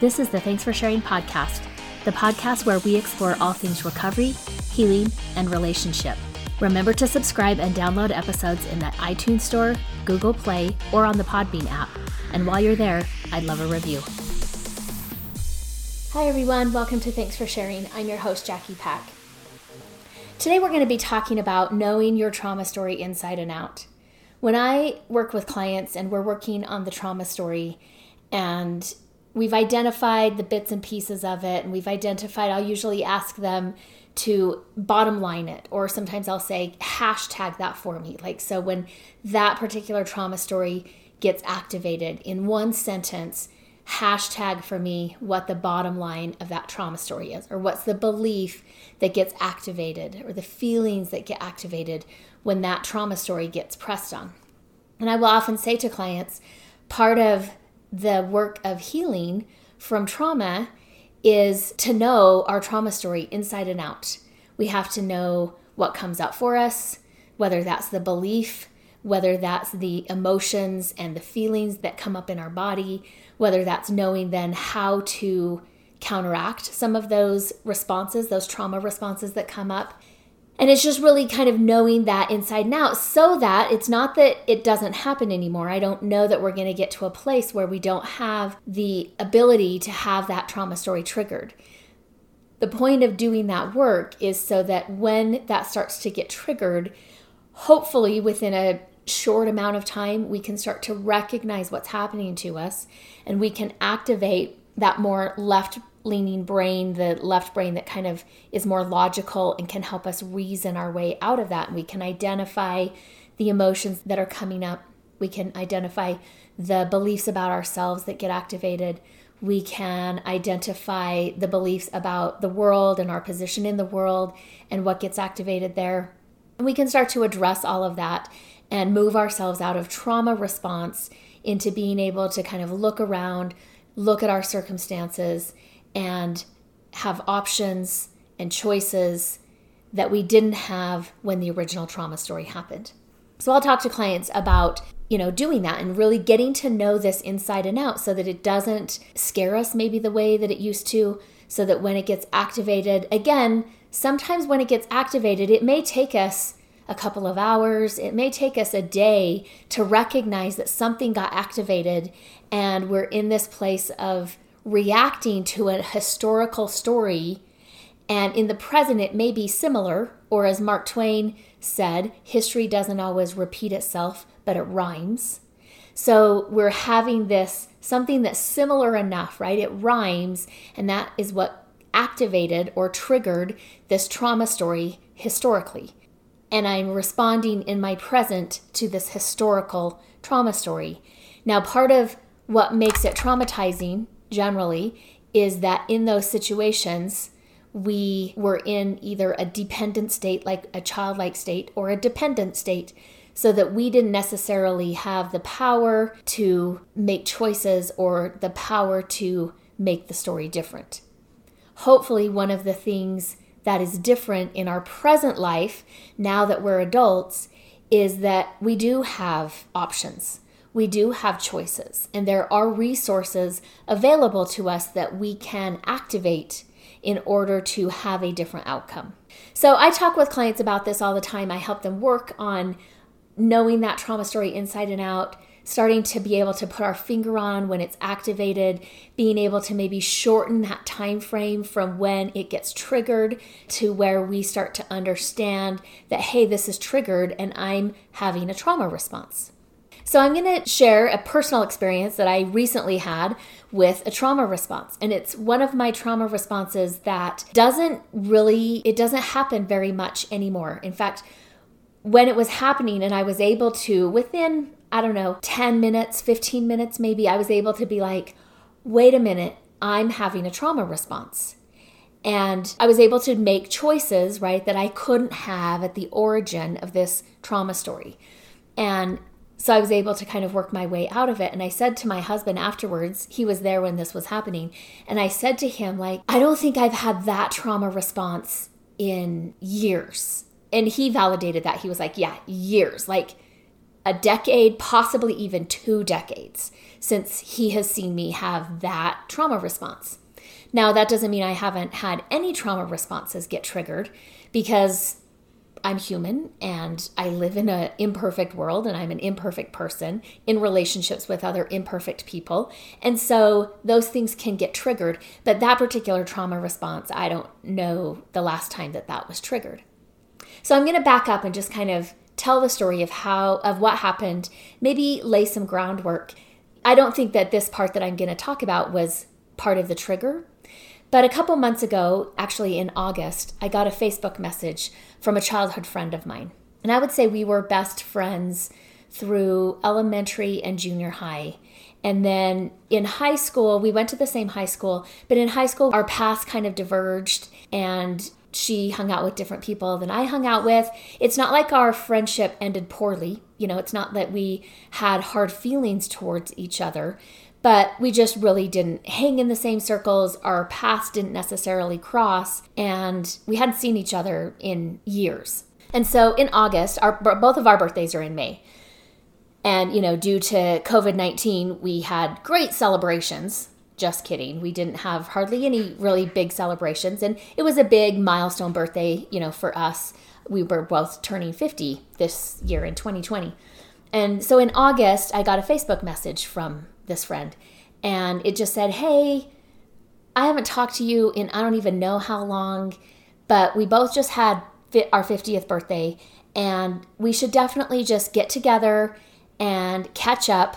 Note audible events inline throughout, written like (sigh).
This is the Thanks for Sharing podcast, the podcast where we explore all things recovery, healing, and relationship. Remember to subscribe and download episodes in the iTunes Store, Google Play, or on the Podbean app. And while you're there, I'd love a review. Hi, everyone. Welcome to Thanks for Sharing. I'm your host, Jackie Pack. Today, we're going to be talking about knowing your trauma story inside and out. When I work with clients and we're working on the trauma story, and we've identified the bits and pieces of it, and we've identified, I'll usually ask them to bottom line it, or sometimes I'll say hashtag that for me. Like, so when that particular trauma story gets activated in one sentence, hashtag for me what the bottom line of that trauma story is, or what's the belief that gets activated, or the feelings that get activated when that trauma story gets pressed on. And I will often say to clients, part of the work of healing from trauma is to know our trauma story inside and out. We have to know what comes up for us, whether that's the belief, whether that's the emotions and the feelings that come up in our body, whether that's knowing then how to counteract some of those responses, those trauma responses that come up. And it's just really kind of knowing that inside and out so that it's not that it doesn't happen anymore. I don't know that we're going to get to a place where we don't have the ability to have that trauma story triggered. The point of doing that work is so that when that starts to get triggered, hopefully within a short amount of time, we can start to recognize what's happening to us and we can activate that more left leaning brain, the left brain that kind of is more logical and can help us reason our way out of that. And we can identify the emotions that are coming up. We can identify the beliefs about ourselves that get activated. We can identify the beliefs about the world and our position in the world and what gets activated there. And we can start to address all of that and move ourselves out of trauma response into being able to kind of look around, look at our circumstances, and have options and choices that we didn't have when the original trauma story happened. So I'll talk to clients about, you know, doing that and really getting to know this inside and out so that it doesn't scare us maybe the way that it used to, so that when it gets activated, again, sometimes when it gets activated, it may take us a couple of hours, it may take us a day to recognize that something got activated and we're in this place of reacting to a historical story. And in the present, it may be similar, or as Mark Twain said, history doesn't always repeat itself, but it rhymes. So we're having this something that's similar enough, right? It rhymes, and that is what activated or triggered this trauma story historically and I'm responding in my present to this historical trauma story. Now, part of what makes it traumatizing generally is that in those situations, we were in either a dependent state, like a childlike state, or a dependent state, so that we didn't necessarily have the power to make choices or the power to make the story different. Hopefully, one of the things that is different in our present life now that we're adults is that we do have options. We do have choices, and there are resources available to us that we can activate in order to have a different outcome. So, I talk with clients about this all the time. I help them work on knowing that trauma story inside and out, starting to be able to put our finger on when it's activated, being able to maybe shorten that time frame from when it gets triggered to where we start to understand that hey, this is triggered and I'm having a trauma response. So, I'm going to share a personal experience that I recently had with a trauma response. And it's one of my trauma responses that doesn't really it doesn't happen very much anymore. In fact, when it was happening and I was able to within I don't know, 10 minutes, 15 minutes maybe, I was able to be like, wait a minute, I'm having a trauma response. And I was able to make choices, right, that I couldn't have at the origin of this trauma story. And so I was able to kind of work my way out of it. And I said to my husband afterwards, he was there when this was happening. And I said to him, like, I don't think I've had that trauma response in years. And he validated that. He was like, yeah, years. Like, a decade, possibly even two decades since he has seen me have that trauma response. Now, that doesn't mean I haven't had any trauma responses get triggered because I'm human and I live in an imperfect world and I'm an imperfect person in relationships with other imperfect people. And so those things can get triggered. But that particular trauma response, I don't know the last time that that was triggered. So I'm going to back up and just kind of tell the story of how, of what happened, maybe lay some groundwork. I don't think that this part that I'm going to talk about was part of the trigger. But a couple months ago, actually in August, I got a Facebook message from a childhood friend of mine. And I would say we were best friends through elementary and junior high. And then in high school, we went to the same high school, but in high school, our paths kind of diverged and she hung out with different people than I hung out with. It's not like our friendship ended poorly. You know, it's not that we had hard feelings towards each other, but we just really didn't hang in the same circles. Our paths didn't necessarily cross, and we hadn't seen each other in years. And so in August, our both of our birthdays are in May. And, you know, due to COVID 19, we had great celebrations. Just kidding. We didn't have hardly any really big celebrations. And it was a big milestone birthday, you know, for us. We were both turning 50 this year in 2020. And so in August, I got a Facebook message from this friend, and it just said, Hey, I haven't talked to you in I don't even know how long, but we both just had our 50th birthday, and we should definitely just get together and catch up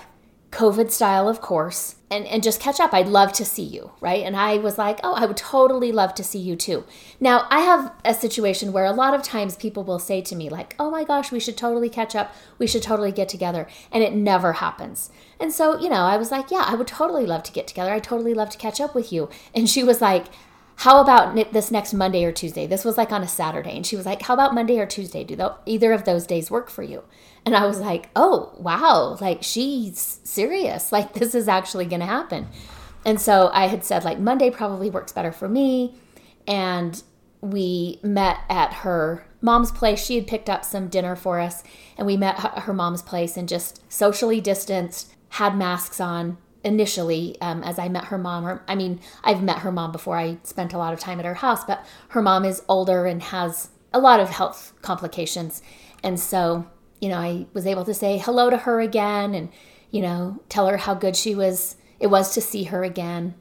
COVID style, of course, and, and just catch up. I'd love to see you, right? And I was like, oh, I would totally love to see you too. Now, I have a situation where a lot of times people will say to me, like, oh my gosh, we should totally catch up. We should totally get together. And it never happens. And so, you know, I was like, yeah, I would totally love to get together. I totally love to catch up with you. And she was like, how about this next Monday or Tuesday? This was like on a Saturday. And she was like, how about Monday or Tuesday? Do either of those days work for you? And I was like, oh, wow. Like, she's serious. Like, this is actually going to happen. And so I had said, like, Monday probably works better for me. And we met at her mom's place. She had picked up some dinner for us. And we met at her mom's place and just socially distanced, had masks on, initially um, as I met her mom. Or, I mean, I've met her mom before. I spent a lot of time at her house, but her mom is older and has a lot of health complications. And so, you know, I was able to say hello to her again and, you know, tell her how good she was, it was to see her again.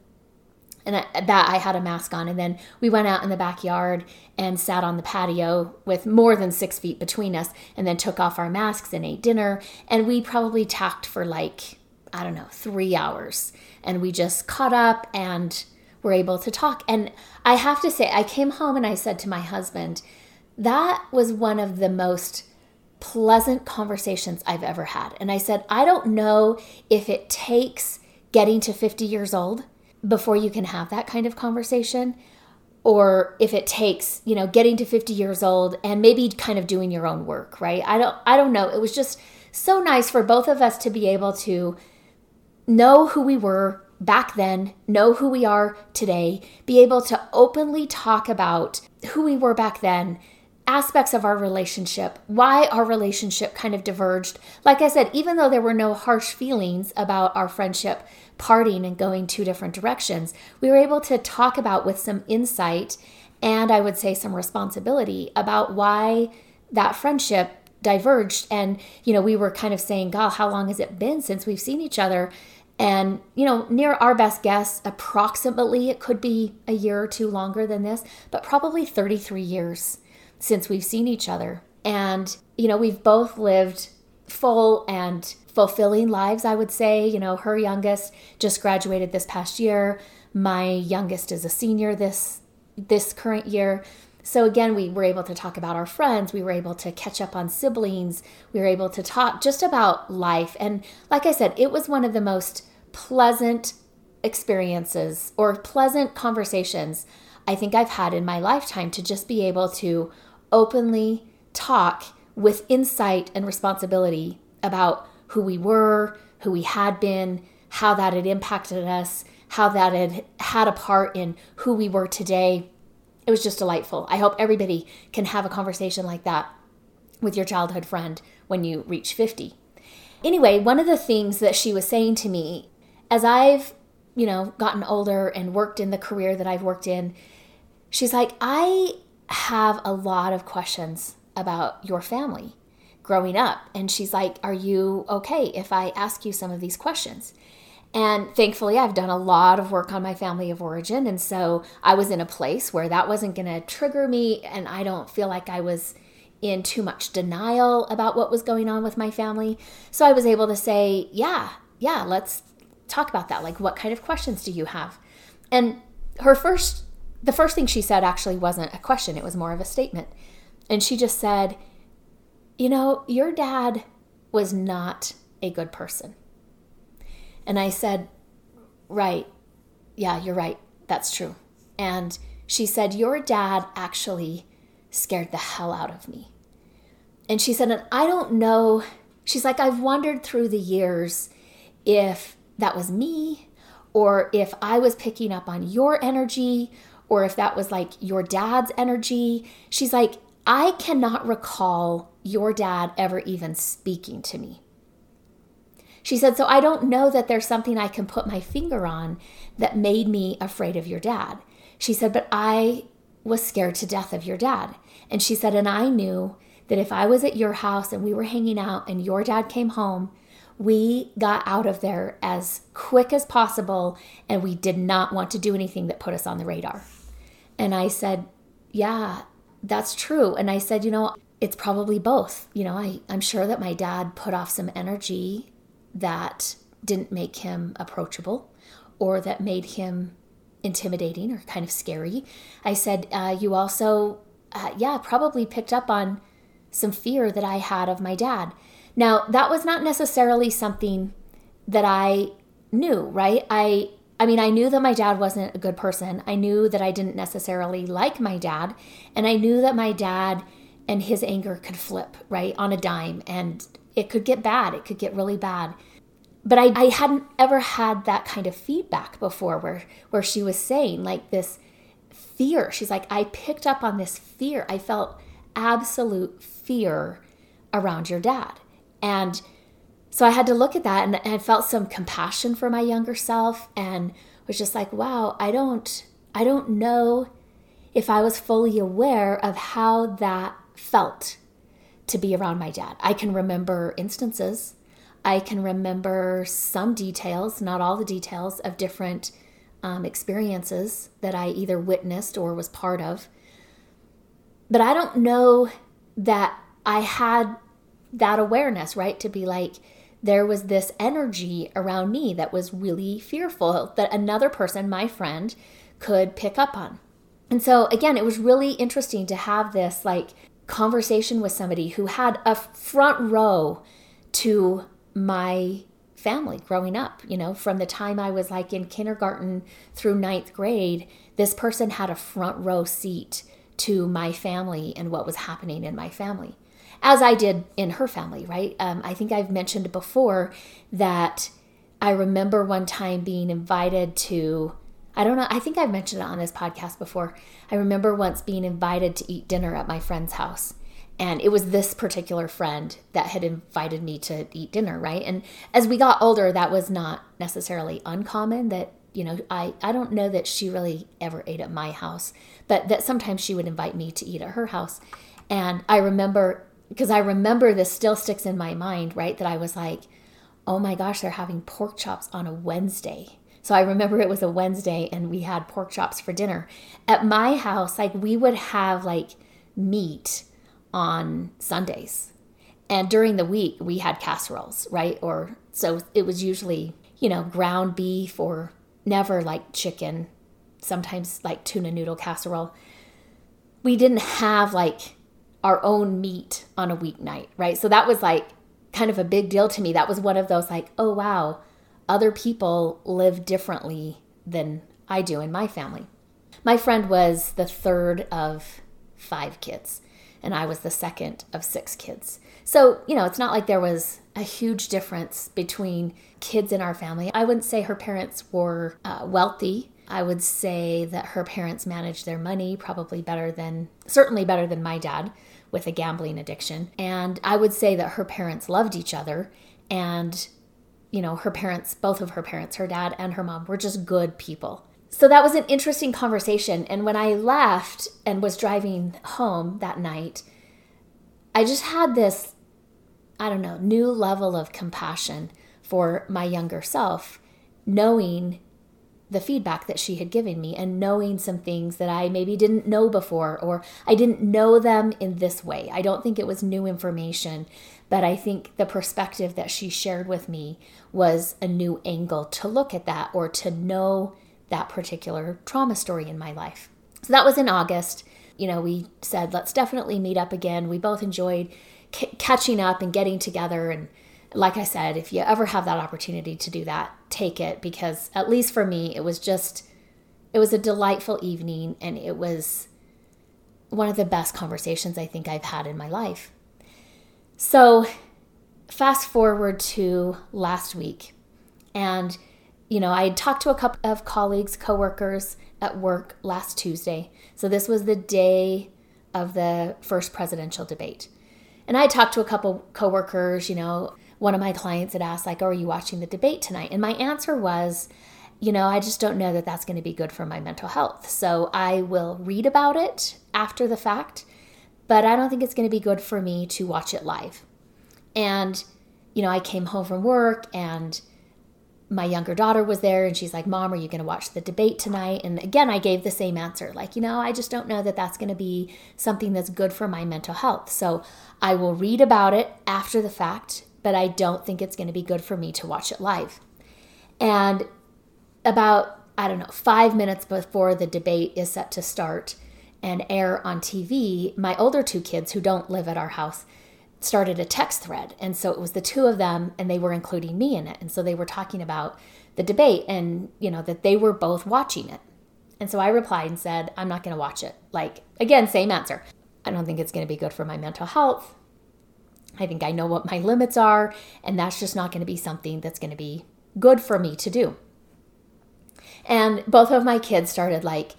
And that I had a mask on. And then we went out in the backyard and sat on the patio with more than six feet between us and then took off our masks and ate dinner. And we probably talked for like I don't know, three hours. And we just caught up and were able to talk. And I have to say, I came home and I said to my husband, that was one of the most pleasant conversations I've ever had. And I said, I don't know if it takes getting to 50 years old before you can have that kind of conversation or if it takes, you know, getting to 50 years old and maybe kind of doing your own work, right? I don't I don't know. It was just so nice for both of us to be able to know who we were back then, know who we are today, be able to openly talk about who we were back then, aspects of our relationship, why our relationship kind of diverged. Like I said, even though there were no harsh feelings about our friendship parting and going two different directions, we were able to talk about with some insight and I would say some responsibility about why that friendship diverged. And you know we were kind of saying god how long has it been since we've seen each other? And, you know, near our best guess, approximately it could be a year or two longer than this, but probably 33 years since we've seen each other. And, you know, we've both lived full and fulfilling lives, I would say. You know, her youngest just graduated this past year. My youngest is a senior this this current year. So again, we were able to talk about our friends, we were able to catch up on siblings, we were able to talk just about life. And like I said, it was one of the most pleasant experiences or pleasant conversations I think I've had in my lifetime to just be able to openly talk with insight and responsibility about who we were, who we had been, how that had impacted us, how that had had a part in who we were today. It was just delightful. I hope everybody can have a conversation like that with your childhood friend when you reach 50. Anyway, one of the things that she was saying to me as I've, you know, gotten older and worked in the career that I've worked in, she's like, I have a lot of questions about your family growing up. And she's like, Are you okay if I ask you some of these questions? And thankfully, I've done a lot of work on my family of origin. And so I was in a place where that wasn't going to trigger me. And I don't feel like I was in too much denial about what was going on with my family. So I was able to say, Yeah, yeah, let's talk about that. Like, what kind of questions do you have? And her first, the first thing she said actually wasn't a question, it was more of a statement. And she just said, You know, your dad was not a good person. And I said, Right. Yeah, you're right. That's true. And she said, Your dad actually scared the hell out of me. And she said, And I don't know. She's like, I've wondered through the years if that was me or if I was picking up on your energy or if that was like your dad's energy. She's like, I cannot recall your dad ever even speaking to me. She said, So I don't know that there's something I can put my finger on that made me afraid of your dad. She said, But I was scared to death of your dad. And she said, And I knew that if I was at your house and we were hanging out and your dad came home, we got out of there as quick as possible and we did not want to do anything that put us on the radar. And I said, Yeah, that's true. And I said, You know, it's probably both. You know, I, I'm sure that my dad put off some energy that didn't make him approachable or that made him intimidating or kind of scary. I said, uh, You also, uh, yeah, probably picked up on some fear that I had of my dad. Now, that was not necessarily something that I knew, right? I I mean, I knew that my dad wasn't a good person. I knew that I didn't necessarily like my dad, and I knew that my dad and his anger could flip, right, on a dime and it could get bad. It could get really bad. But I, I hadn't ever had that kind of feedback before where, where she was saying, like, this fear. She's like, I picked up on this fear. I felt absolute fear around your dad. And so I had to look at that and I felt some compassion for my younger self and was just like, wow, I don't I don't know if I was fully aware of how that felt to be around my dad. I can remember instances. I can remember some details, not all the details, of different um, experiences that I either witnessed or was part of. But I don't know that I had that awareness, right? To be like, there was this energy around me that was really fearful that another person, my friend, could pick up on. And so, again, it was really interesting to have this like conversation with somebody who had a front row to my family growing up. You know, from the time I was like in kindergarten through ninth grade, this person had a front row seat to my family and what was happening in my family, as I did in her family, right? Um, I think I've mentioned before that I remember one time being invited to I don't know. I think I've mentioned it on this podcast before. I remember once being invited to eat dinner at my friend's house. And it was this particular friend that had invited me to eat dinner, right? And as we got older, that was not necessarily uncommon that, you know, I, I don't know that she really ever ate at my house, but that sometimes she would invite me to eat at her house. And I remember, because I remember this still sticks in my mind, right? That I was like, oh my gosh, they're having pork chops on a Wednesday so I remember it was a Wednesday and we had pork chops for dinner. At my house, like we would have like meat on Sundays. And during the week, we had casseroles, right? Or so it was usually, you know, ground beef or never like chicken, sometimes like tuna noodle casserole. We didn't have like our own meat on a weeknight, right? So that was like kind of a big deal to me. That was one of those like, oh wow, other people live differently than I do in my family. My friend was the third of five kids, and I was the second of six kids. So, you know, it's not like there was a huge difference between kids in our family. I wouldn't say her parents were uh, wealthy. I would say that her parents managed their money probably better than, certainly better than my dad with a gambling addiction. And I would say that her parents loved each other And, you know, her parents, both of her parents, her dad and her mom, were just good people. So that was an interesting conversation. And when I left and was driving home that night, I just had this, I don't know, new level of compassion for my younger self, knowing the feedback that she had given me and knowing some things that I maybe didn't know before or I didn't know them in this way. I don't think it was new information, but I think the perspective that she shared with me was a new angle to look at that or to know that particular trauma story in my life. So that was in August. You know, we said, let's definitely meet up again. We both enjoyed c- catching up and getting together. And like I said, if you ever have that opportunity to do that, take it because, at least for me, it was just, it was a delightful evening and it was one of the best conversations I think I've had in my life. So, fast forward to last week, and you know, I talked to a couple of colleagues, coworkers at work last Tuesday. So this was the day of the first presidential debate. And I talked to a couple coworkers, you know, one of my clients had asked like, "Oh, are you watching the debate tonight?" And my answer was, you know, I just don't know that that's going to be good for my mental health. So I will read about it after the fact, but I don't think it's going to be good for me to watch it live. And you know, I came home from work and my younger daughter was there and she's like, Mom, are you going to watch the debate tonight? And again, I gave the same answer like, you know, I just don't know that that's going to be something that's good for my mental health. So I will read about it after the fact, but I don't think it's going to be good for me to watch it live. And about, I don't know, five minutes before the debate is set to start and air on TV, my older two kids who don't live at our house started a text thread. And so it was the two of them and they were including me in it. And so they were talking about the debate and, you know, that they were both watching it. And so I replied and said, I'm not going to watch it. Like, again, same answer. I don't think it's going to be good for my mental health. I think I know what my limits are, and that's just not going to be something that's going to be good for me to do. And both of my kids started like,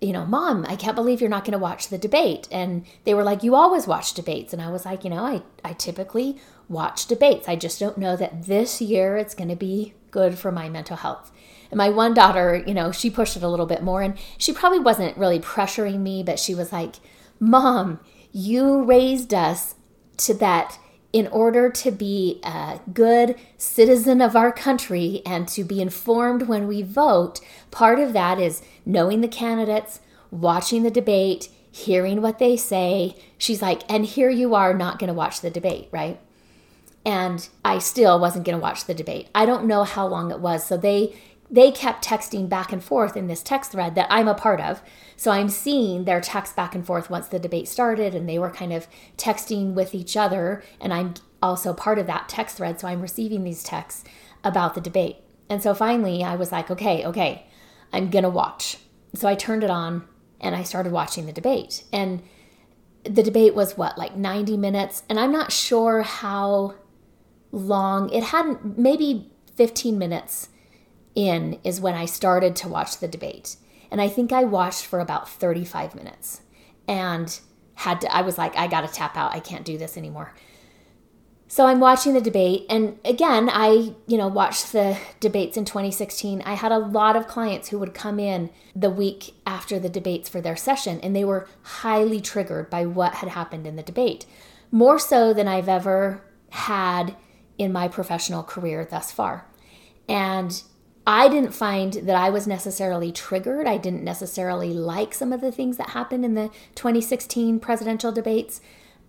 you know, mom, I can't believe you're not going to watch the debate. And they were like, you always watch debates. And I was like, you know, I, I typically watch debates. I just don't know that this year it's going to be good for my mental health. And my one daughter, you know, she pushed it a little bit more and she probably wasn't really pressuring me, but she was like, Mom, you raised us to that in order to be a good citizen of our country and to be informed when we vote, part of that is knowing the candidates, watching the debate, hearing what they say. She's like, and here you are not going to watch the debate, right? And I still wasn't going to watch the debate. I don't know how long it was. So they they kept texting back and forth in this text thread that I'm a part of. So I'm seeing their text back and forth once the debate started, and they were kind of texting with each other. And I'm also part of that text thread. So I'm receiving these texts about the debate. And so finally, I was like, okay, okay, I'm going to watch. So I turned it on and I started watching the debate. And the debate was what, like 90 minutes? And I'm not sure how long it hadn't, maybe 15 minutes in is when I started to watch the debate. And I think I watched for about 35 minutes and had to, I was like, I got to tap out. I can't do this anymore. So I'm watching the debate. And again, I, you know, watched the debates in 2016. I had a lot of clients who would come in the week after the debates for their session, and they were highly triggered by what had happened in the debate, more so than I've ever had in my professional career thus far. And I didn't find that I was necessarily triggered. I didn't necessarily like some of the things that happened in the 2016 presidential debates.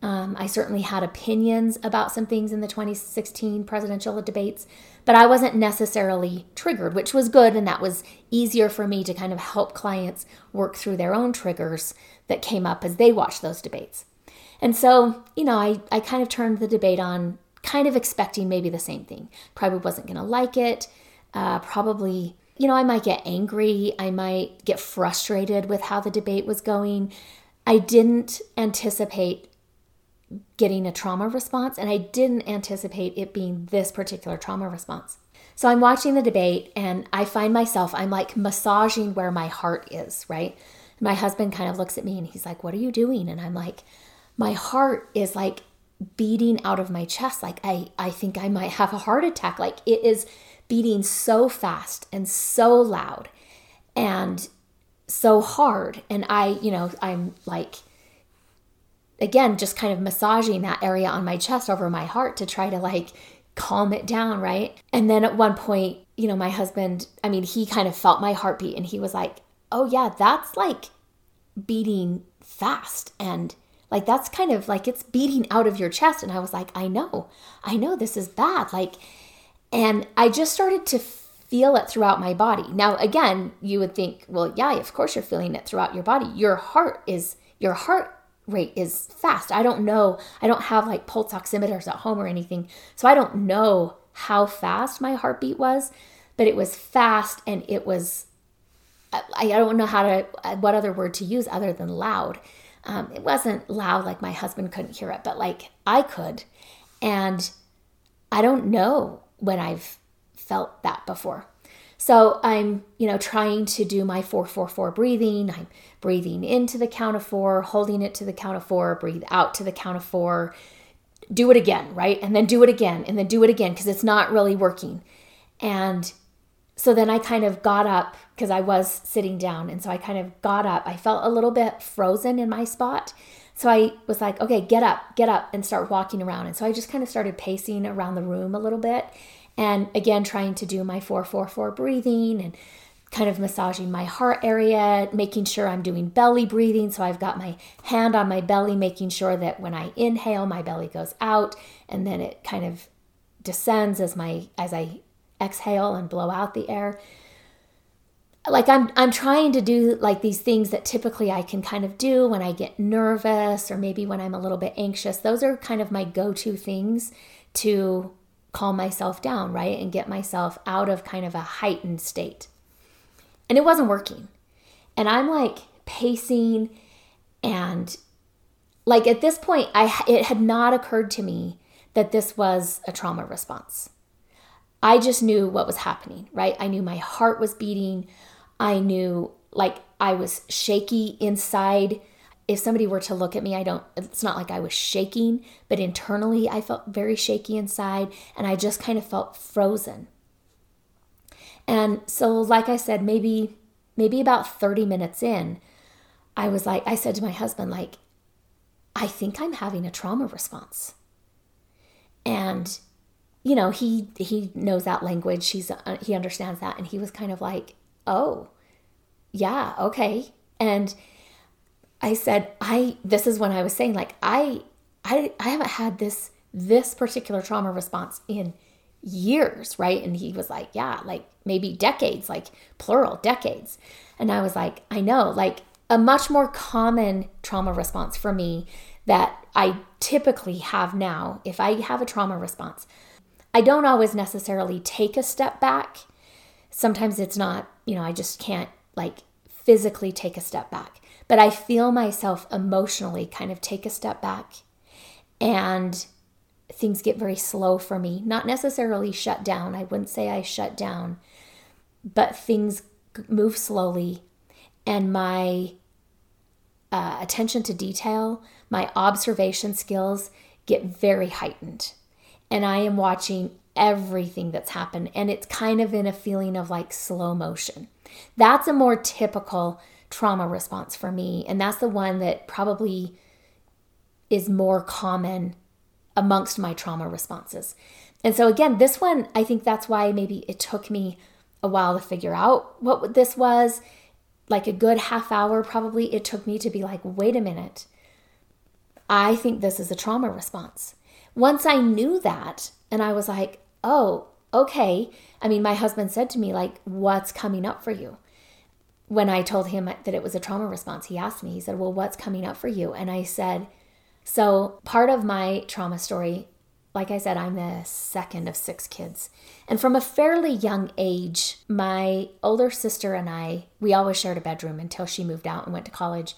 Um, I certainly had opinions about some things in the 2016 presidential debates, but I wasn't necessarily triggered, which was good. And that was easier for me to kind of help clients work through their own triggers that came up as they watched those debates. And so, you know, I, I kind of turned the debate on, kind of expecting maybe the same thing. Probably wasn't going to like it uh, probably, you know, I might get angry. I might get frustrated with how the debate was going. I didn't anticipate getting a trauma response, and I didn't anticipate it being this particular trauma response. So I'm watching the debate, and I find myself, I'm like massaging where my heart is, right? My husband kind of looks at me and he's like, What are you doing? And I'm like, My heart is like beating out of my chest like I I think I might have a heart attack like it is beating so fast and so loud and so hard and I you know I'm like again just kind of massaging that area on my chest over my heart to try to like calm it down right and then at one point you know my husband I mean he kind of felt my heartbeat and he was like oh yeah that's like beating fast and like that's kind of like it's beating out of your chest. And I was like, I know, I know this is bad. Like, and I just started to feel it throughout my body. Now, again, you would think, well, yeah, of course you're feeling it throughout your body. Your heart is, your heart rate is fast. I don't know. I don't have like pulse oximeters at home or anything. So I don't know how fast my heartbeat was, but it was fast and it was, I, I don't know how to, what other word to use other than loud. Um, it wasn't loud like my husband couldn't hear it, but like I could. And I don't know when I've felt that before. So I'm, you know, trying to do my 444 breathing. I'm breathing into the count of four, holding it to the count of four, breathe out to the count of four, do it again, right? And then do it again, and then do it again because it's not really working. And so then I kind of got up because I was sitting down. And so I kind of got up. I felt a little bit frozen in my spot. So I was like, okay, get up, get up, and start walking around. And so I just kind of started pacing around the room a little bit. And again, trying to do my 444 breathing and kind of massaging my heart area, making sure I'm doing belly breathing. So I've got my hand on my belly, making sure that when I inhale, my belly goes out and then it kind of descends as my as I exhale and blow out the air like I'm I'm trying to do like these things that typically I can kind of do when I get nervous or maybe when I'm a little bit anxious. Those are kind of my go-to things to calm myself down, right? And get myself out of kind of a heightened state. And it wasn't working. And I'm like pacing and like at this point I it had not occurred to me that this was a trauma response. I just knew what was happening, right? I knew my heart was beating. I knew like I was shaky inside. If somebody were to look at me, I don't, it's not like I was shaking, but internally I felt very shaky inside and I just kind of felt frozen. And so, like I said, maybe, maybe about 30 minutes in, I was like, I said to my husband, like, I think I'm having a trauma response. And you know, he he knows that language. He's uh, he understands that, and he was kind of like, "Oh, yeah, okay." And I said, "I this is when I was saying like I I I haven't had this this particular trauma response in years, right?" And he was like, "Yeah, like maybe decades, like plural, decades." And I was like, "I know, like a much more common trauma response for me that I typically have now if I have a trauma response." I don't always necessarily take a step back. Sometimes it's not, you know, I just can't like physically take a step back, but I feel myself emotionally kind of take a step back and things get very slow for me. Not necessarily shut down. I wouldn't say I shut down, but things move slowly and my uh, attention to detail, my observation skills get very heightened and I am watching everything that's happened and it's kind of in a feeling of like slow motion. That's a more typical trauma response for me and that's the one that probably is more common amongst my trauma responses. And so again, this one I think that's why maybe it took me a while to figure out what this was. Like a good half hour probably it took me to be like, "Wait a minute. I think this is a trauma response." once I knew that, and I was like, oh, okay. I mean, my husband said to me, like, what's coming up for you? When I told him that it was a trauma response, he asked me, he said, well, what's coming up for you? And I said, so part of my trauma story, like I said, I'm the second of six kids. And from a fairly young age, my older sister and I, we always shared a bedroom until she moved out and went to college.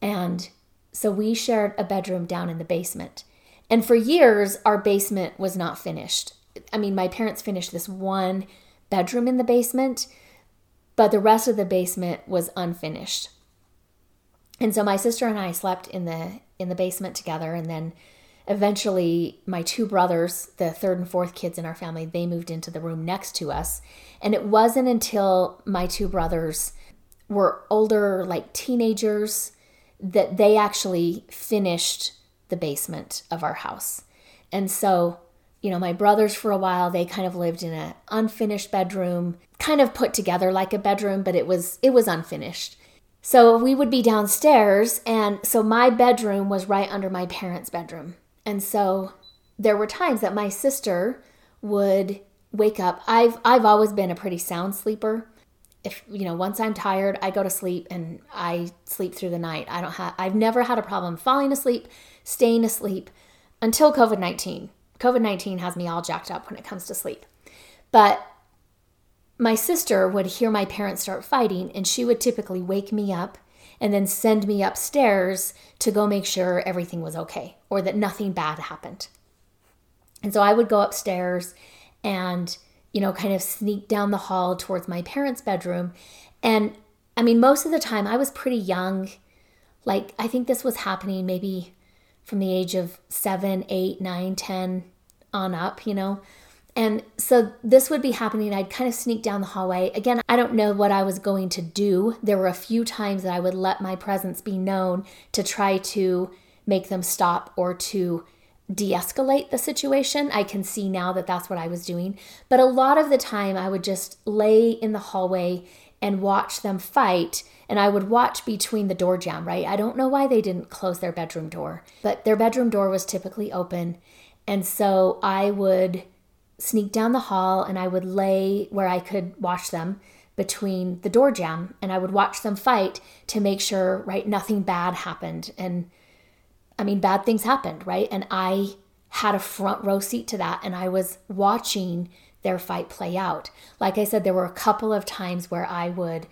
And so we shared a bedroom down in the basement. And for years, our basement was not finished. I mean, my parents finished this one bedroom in the basement, but the rest of the basement was unfinished. And so my sister and I slept in the in the basement together and then eventually my two brothers, the third and fourth kids in our family, they moved into the room next to us. And it wasn't until my two brothers were older, like teenagers, that they actually finished the basement of our house. And so, you know, my brothers for a while, they kind of lived in an unfinished bedroom, kind of put together like a bedroom, but it was it was unfinished. So we would be downstairs and so my bedroom was right under my parents' bedroom. And so there were times that my sister would wake up. I've I've always been a pretty sound sleeper. If you know, once I'm tired, I go to sleep and I sleep through the night. I don't have I've never had a problem falling asleep, staying asleep until COVID-19. COVID-19 has me all jacked up when it comes to sleep. But my sister would hear my parents start fighting and she would typically wake me up and then send me upstairs to go make sure everything was okay or that nothing bad happened. And so I would go upstairs and, you know, kind of sneak down the hall towards my parents' bedroom. And I mean, most of the time I was pretty young. Like, I think this was happening maybe from the age of seven, eight, nine, ten on up, you know. And so this would be happening. I'd kind of sneak down the hallway. Again, I don't know what I was going to do. There were a few times that I would let my presence be known to try to make them stop or to de escalate the situation. I can see now that that's what I was doing. But a lot of the time, I would just lay in the hallway and watch them fight. And I would watch between the door jamb, right? I don't know why they didn't close their bedroom door, but their bedroom door was typically open. And so I would sneak down the hall and I would lay where I could watch them between the door jamb and I would watch them fight to make sure, right, nothing bad happened. And I mean, bad things happened, right? And I had a front row seat to that and I was watching their fight play out. Like I said, there were a couple of times where I would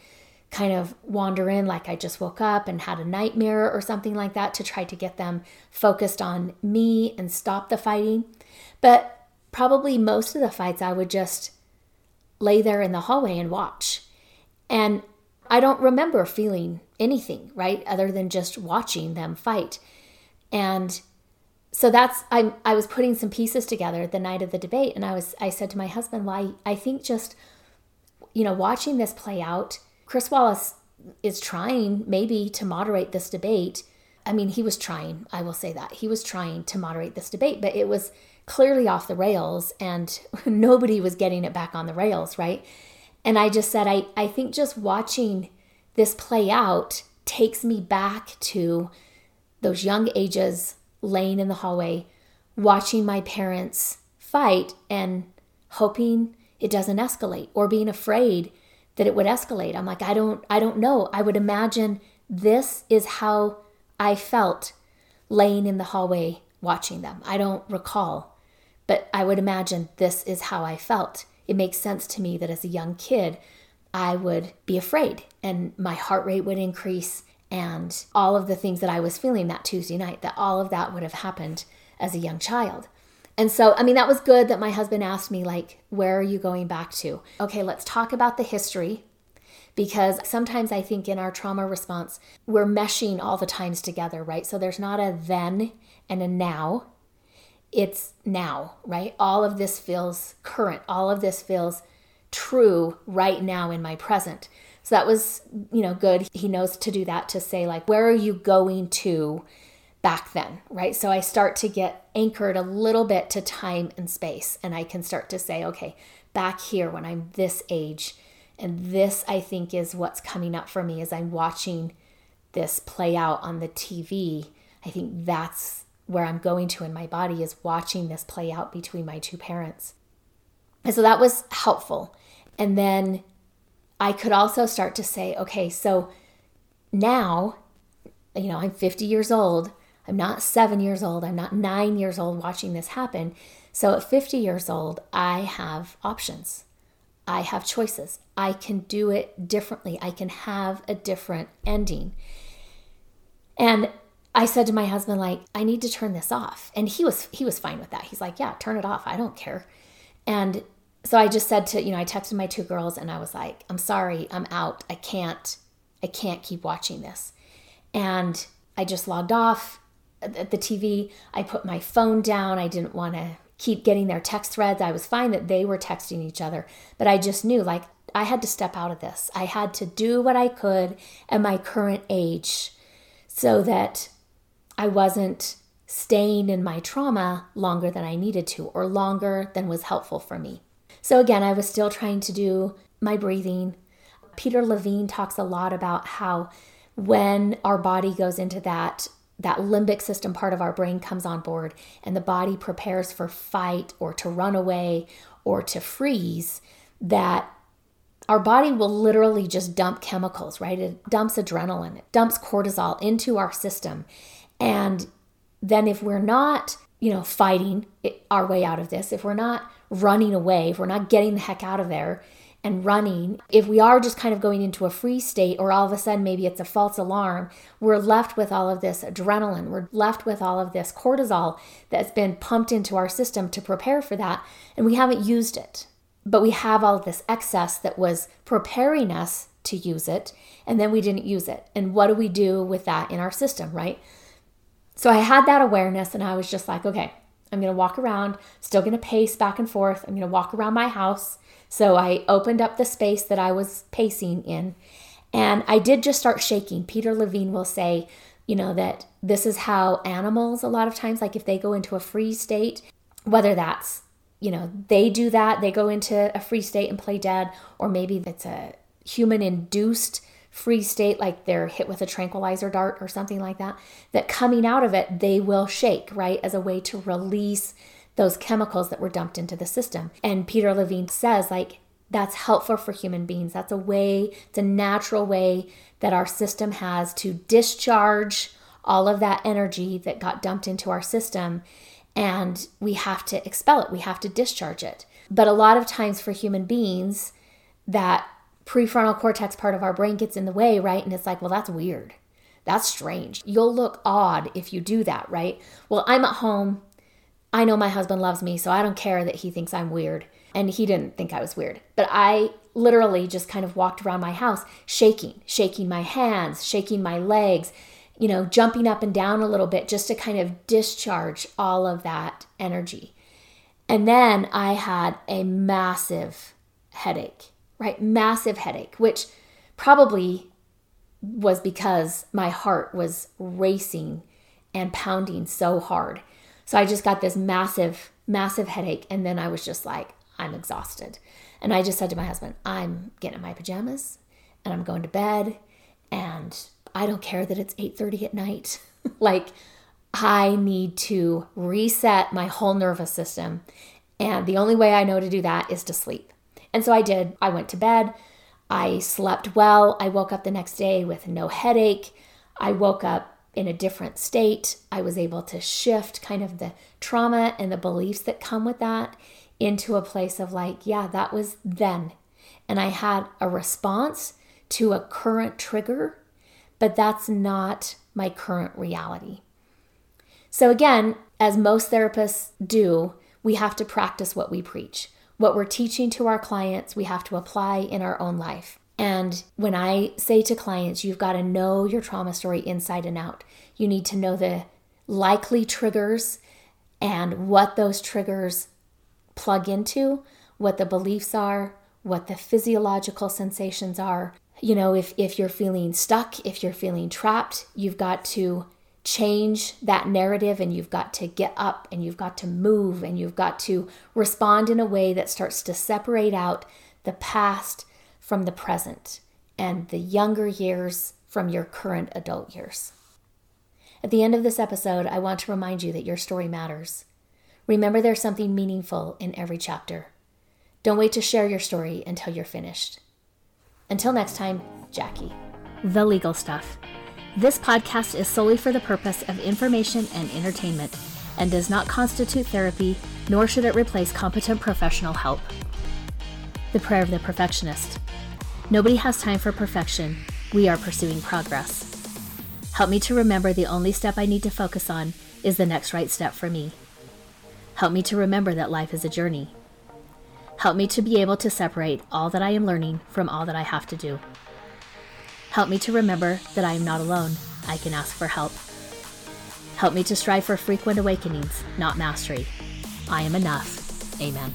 kind of wander in like I just woke up and had a nightmare or something like that to try to get them focused on me and stop the fighting. But probably most of the fights I would just lay there in the hallway and watch. And I don't remember feeling anything, right? Other than just watching them fight. And so that's I I was putting some pieces together the night of the debate and I was I said to my husband, "Why I, think just you know, watching this play out, Chris Wallace is trying maybe to moderate this debate. I mean, he was trying, I will say that. He was trying to moderate this debate, but it was clearly off the rails and (laughs) nobody was getting it back on the rails, right? And I just said, I, I think just watching this play out takes me back to those young ages laying in the hallway, watching my parents fight and hoping it doesn't escalate or being afraid that it would escalate. I'm like, I don't I don't know. I would imagine this is how I felt laying in the hallway watching them. I don't recall but I would imagine this is how I felt. It makes sense to me that as a young kid, I would be afraid and my heart rate would increase and all of the things that I was feeling that Tuesday night, that all of that would have happened as a young child. And so, I mean, that was good that my husband asked me, like, where are you going back to? Okay, let's talk about the history because sometimes I think in our trauma response, we're meshing all the times together, right? So there's not a then and a now it's now, right? All of this feels current. All of this feels true right now in my present. So that was, you know, good. He knows to do that to say, like, where are you going to back then, right? So I start to get anchored a little bit to time and space. And I can start to say, okay, back here when I'm this age. And this, I think, is what's coming up for me as I'm watching this play out on the TV. I think that's where I'm going to in my body is watching this play out between my two parents. And so that was helpful. And then I could also start to say, okay, so now, you know, I'm 50 years old. I'm not seven years old. I'm not nine years old watching this happen. So at 50 years old, I have options. I have choices. I can do it differently. I can have a different ending. And I said to my husband like I need to turn this off and he was he was fine with that. He's like, "Yeah, turn it off. I don't care." And so I just said to, you know, I texted my two girls and I was like, "I'm sorry. I'm out. I can't I can't keep watching this." And I just logged off at the TV. I put my phone down. I didn't want to keep getting their text threads. I was fine that they were texting each other, but I just knew like I had to step out of this. I had to do what I could at my current age so that I wasn't staying in my trauma longer than I needed to or longer than was helpful for me. So again, I was still trying to do my breathing. Peter Levine talks a lot about how when our body goes into that that limbic system part of our brain comes on board and the body prepares for fight or to run away or to freeze that our body will literally just dump chemicals, right? It dumps adrenaline, it dumps cortisol into our system. And then if we're not, you know, fighting our way out of this, if we're not running away, if we're not getting the heck out of there and running, if we are just kind of going into a free state or all of a sudden maybe it's a false alarm, we're left with all of this adrenaline. We're left with all of this cortisol that's been pumped into our system to prepare for that, and we haven't used it. But we have all this excess that was preparing us to use it, and then we didn't use it. And what do we do with that in our system, right? So I had that awareness and I was just like, okay, I'm going to walk around, still going to pace back and forth. I'm going to walk around my house. So I opened up the space that I was pacing in and I did just start shaking. Peter Levine will say, you know, that this is how animals, a lot of times, like if they go into a freeze state, whether that's, you know, they do that, they go into a free state and play dead, or maybe it's a human induced free state, like they're hit with a tranquilizer dart or something like that, that coming out of it, they will shake, right, as a way to release those chemicals that were dumped into the system. And Peter Levine says, like, that's helpful for human beings. That's a way, it's a natural way that our system has to discharge all of that energy that got dumped into our system. And we have to expel it, we have to discharge it. But a lot of times for human beings, that prefrontal cortex part of our brain gets in the way, right? And it's like, well, that's weird. That's strange. You'll look odd if you do that, right? Well, I'm at home. I know my husband loves me, so I don't care that he thinks I'm weird. And he didn't think I was weird. But I literally just kind of walked around my house shaking, shaking my hands, shaking my legs, you know, jumping up and down a little bit just to kind of discharge all of that energy. And then I had a massive headache right? Massive headache, which probably was because my heart was racing and pounding so hard. So I just got this massive, massive headache. And then I was just like, I'm exhausted. And I just said to my husband, I'm getting in my pajamas and I'm going to bed. And I don't care that it's 8:30 at night. (laughs) like I need to reset my whole nervous system. And the only way I know to do that is to sleep. And so I did. I went to bed. I slept well. I woke up the next day with no headache. I woke up in a different state. I was able to shift kind of the trauma and the beliefs that come with that into a place of like, yeah, that was then. And I had a response to a current trigger, but that's not my current reality. So, again, as most therapists do, we have to practice what we preach. What we're teaching to our clients, we have to apply in our own life. And when I say to clients, you've got to know your trauma story inside and out, you need to know the likely triggers and what those triggers plug into, what the beliefs are, what the physiological sensations are. You know, if, if you're feeling stuck, if you're feeling trapped, you've got to change that narrative and you've got to get up and you've got to move and you've got to respond in a way that starts to separate out the past from the present and the younger years from your current adult years. At the end of this episode, I want to remind you that your story matters. Remember, there's something meaningful in every chapter. Don't wait to share your story until you're finished. Until next time, Jackie. The Legal Stuff. This podcast is solely for the purpose of information and entertainment and does not constitute therapy, nor should it replace competent professional help. The Prayer of the Perfectionist. Nobody has time for perfection. We are pursuing progress. Help me to remember the only step I need to focus on is the next right step for me. Help me to remember that life is a journey. Help me to be able to separate all that I am learning from all that I have to do. Help me to remember that I am not alone. I can ask for help. Help me to strive for frequent awakenings, not mastery. I am enough. Amen.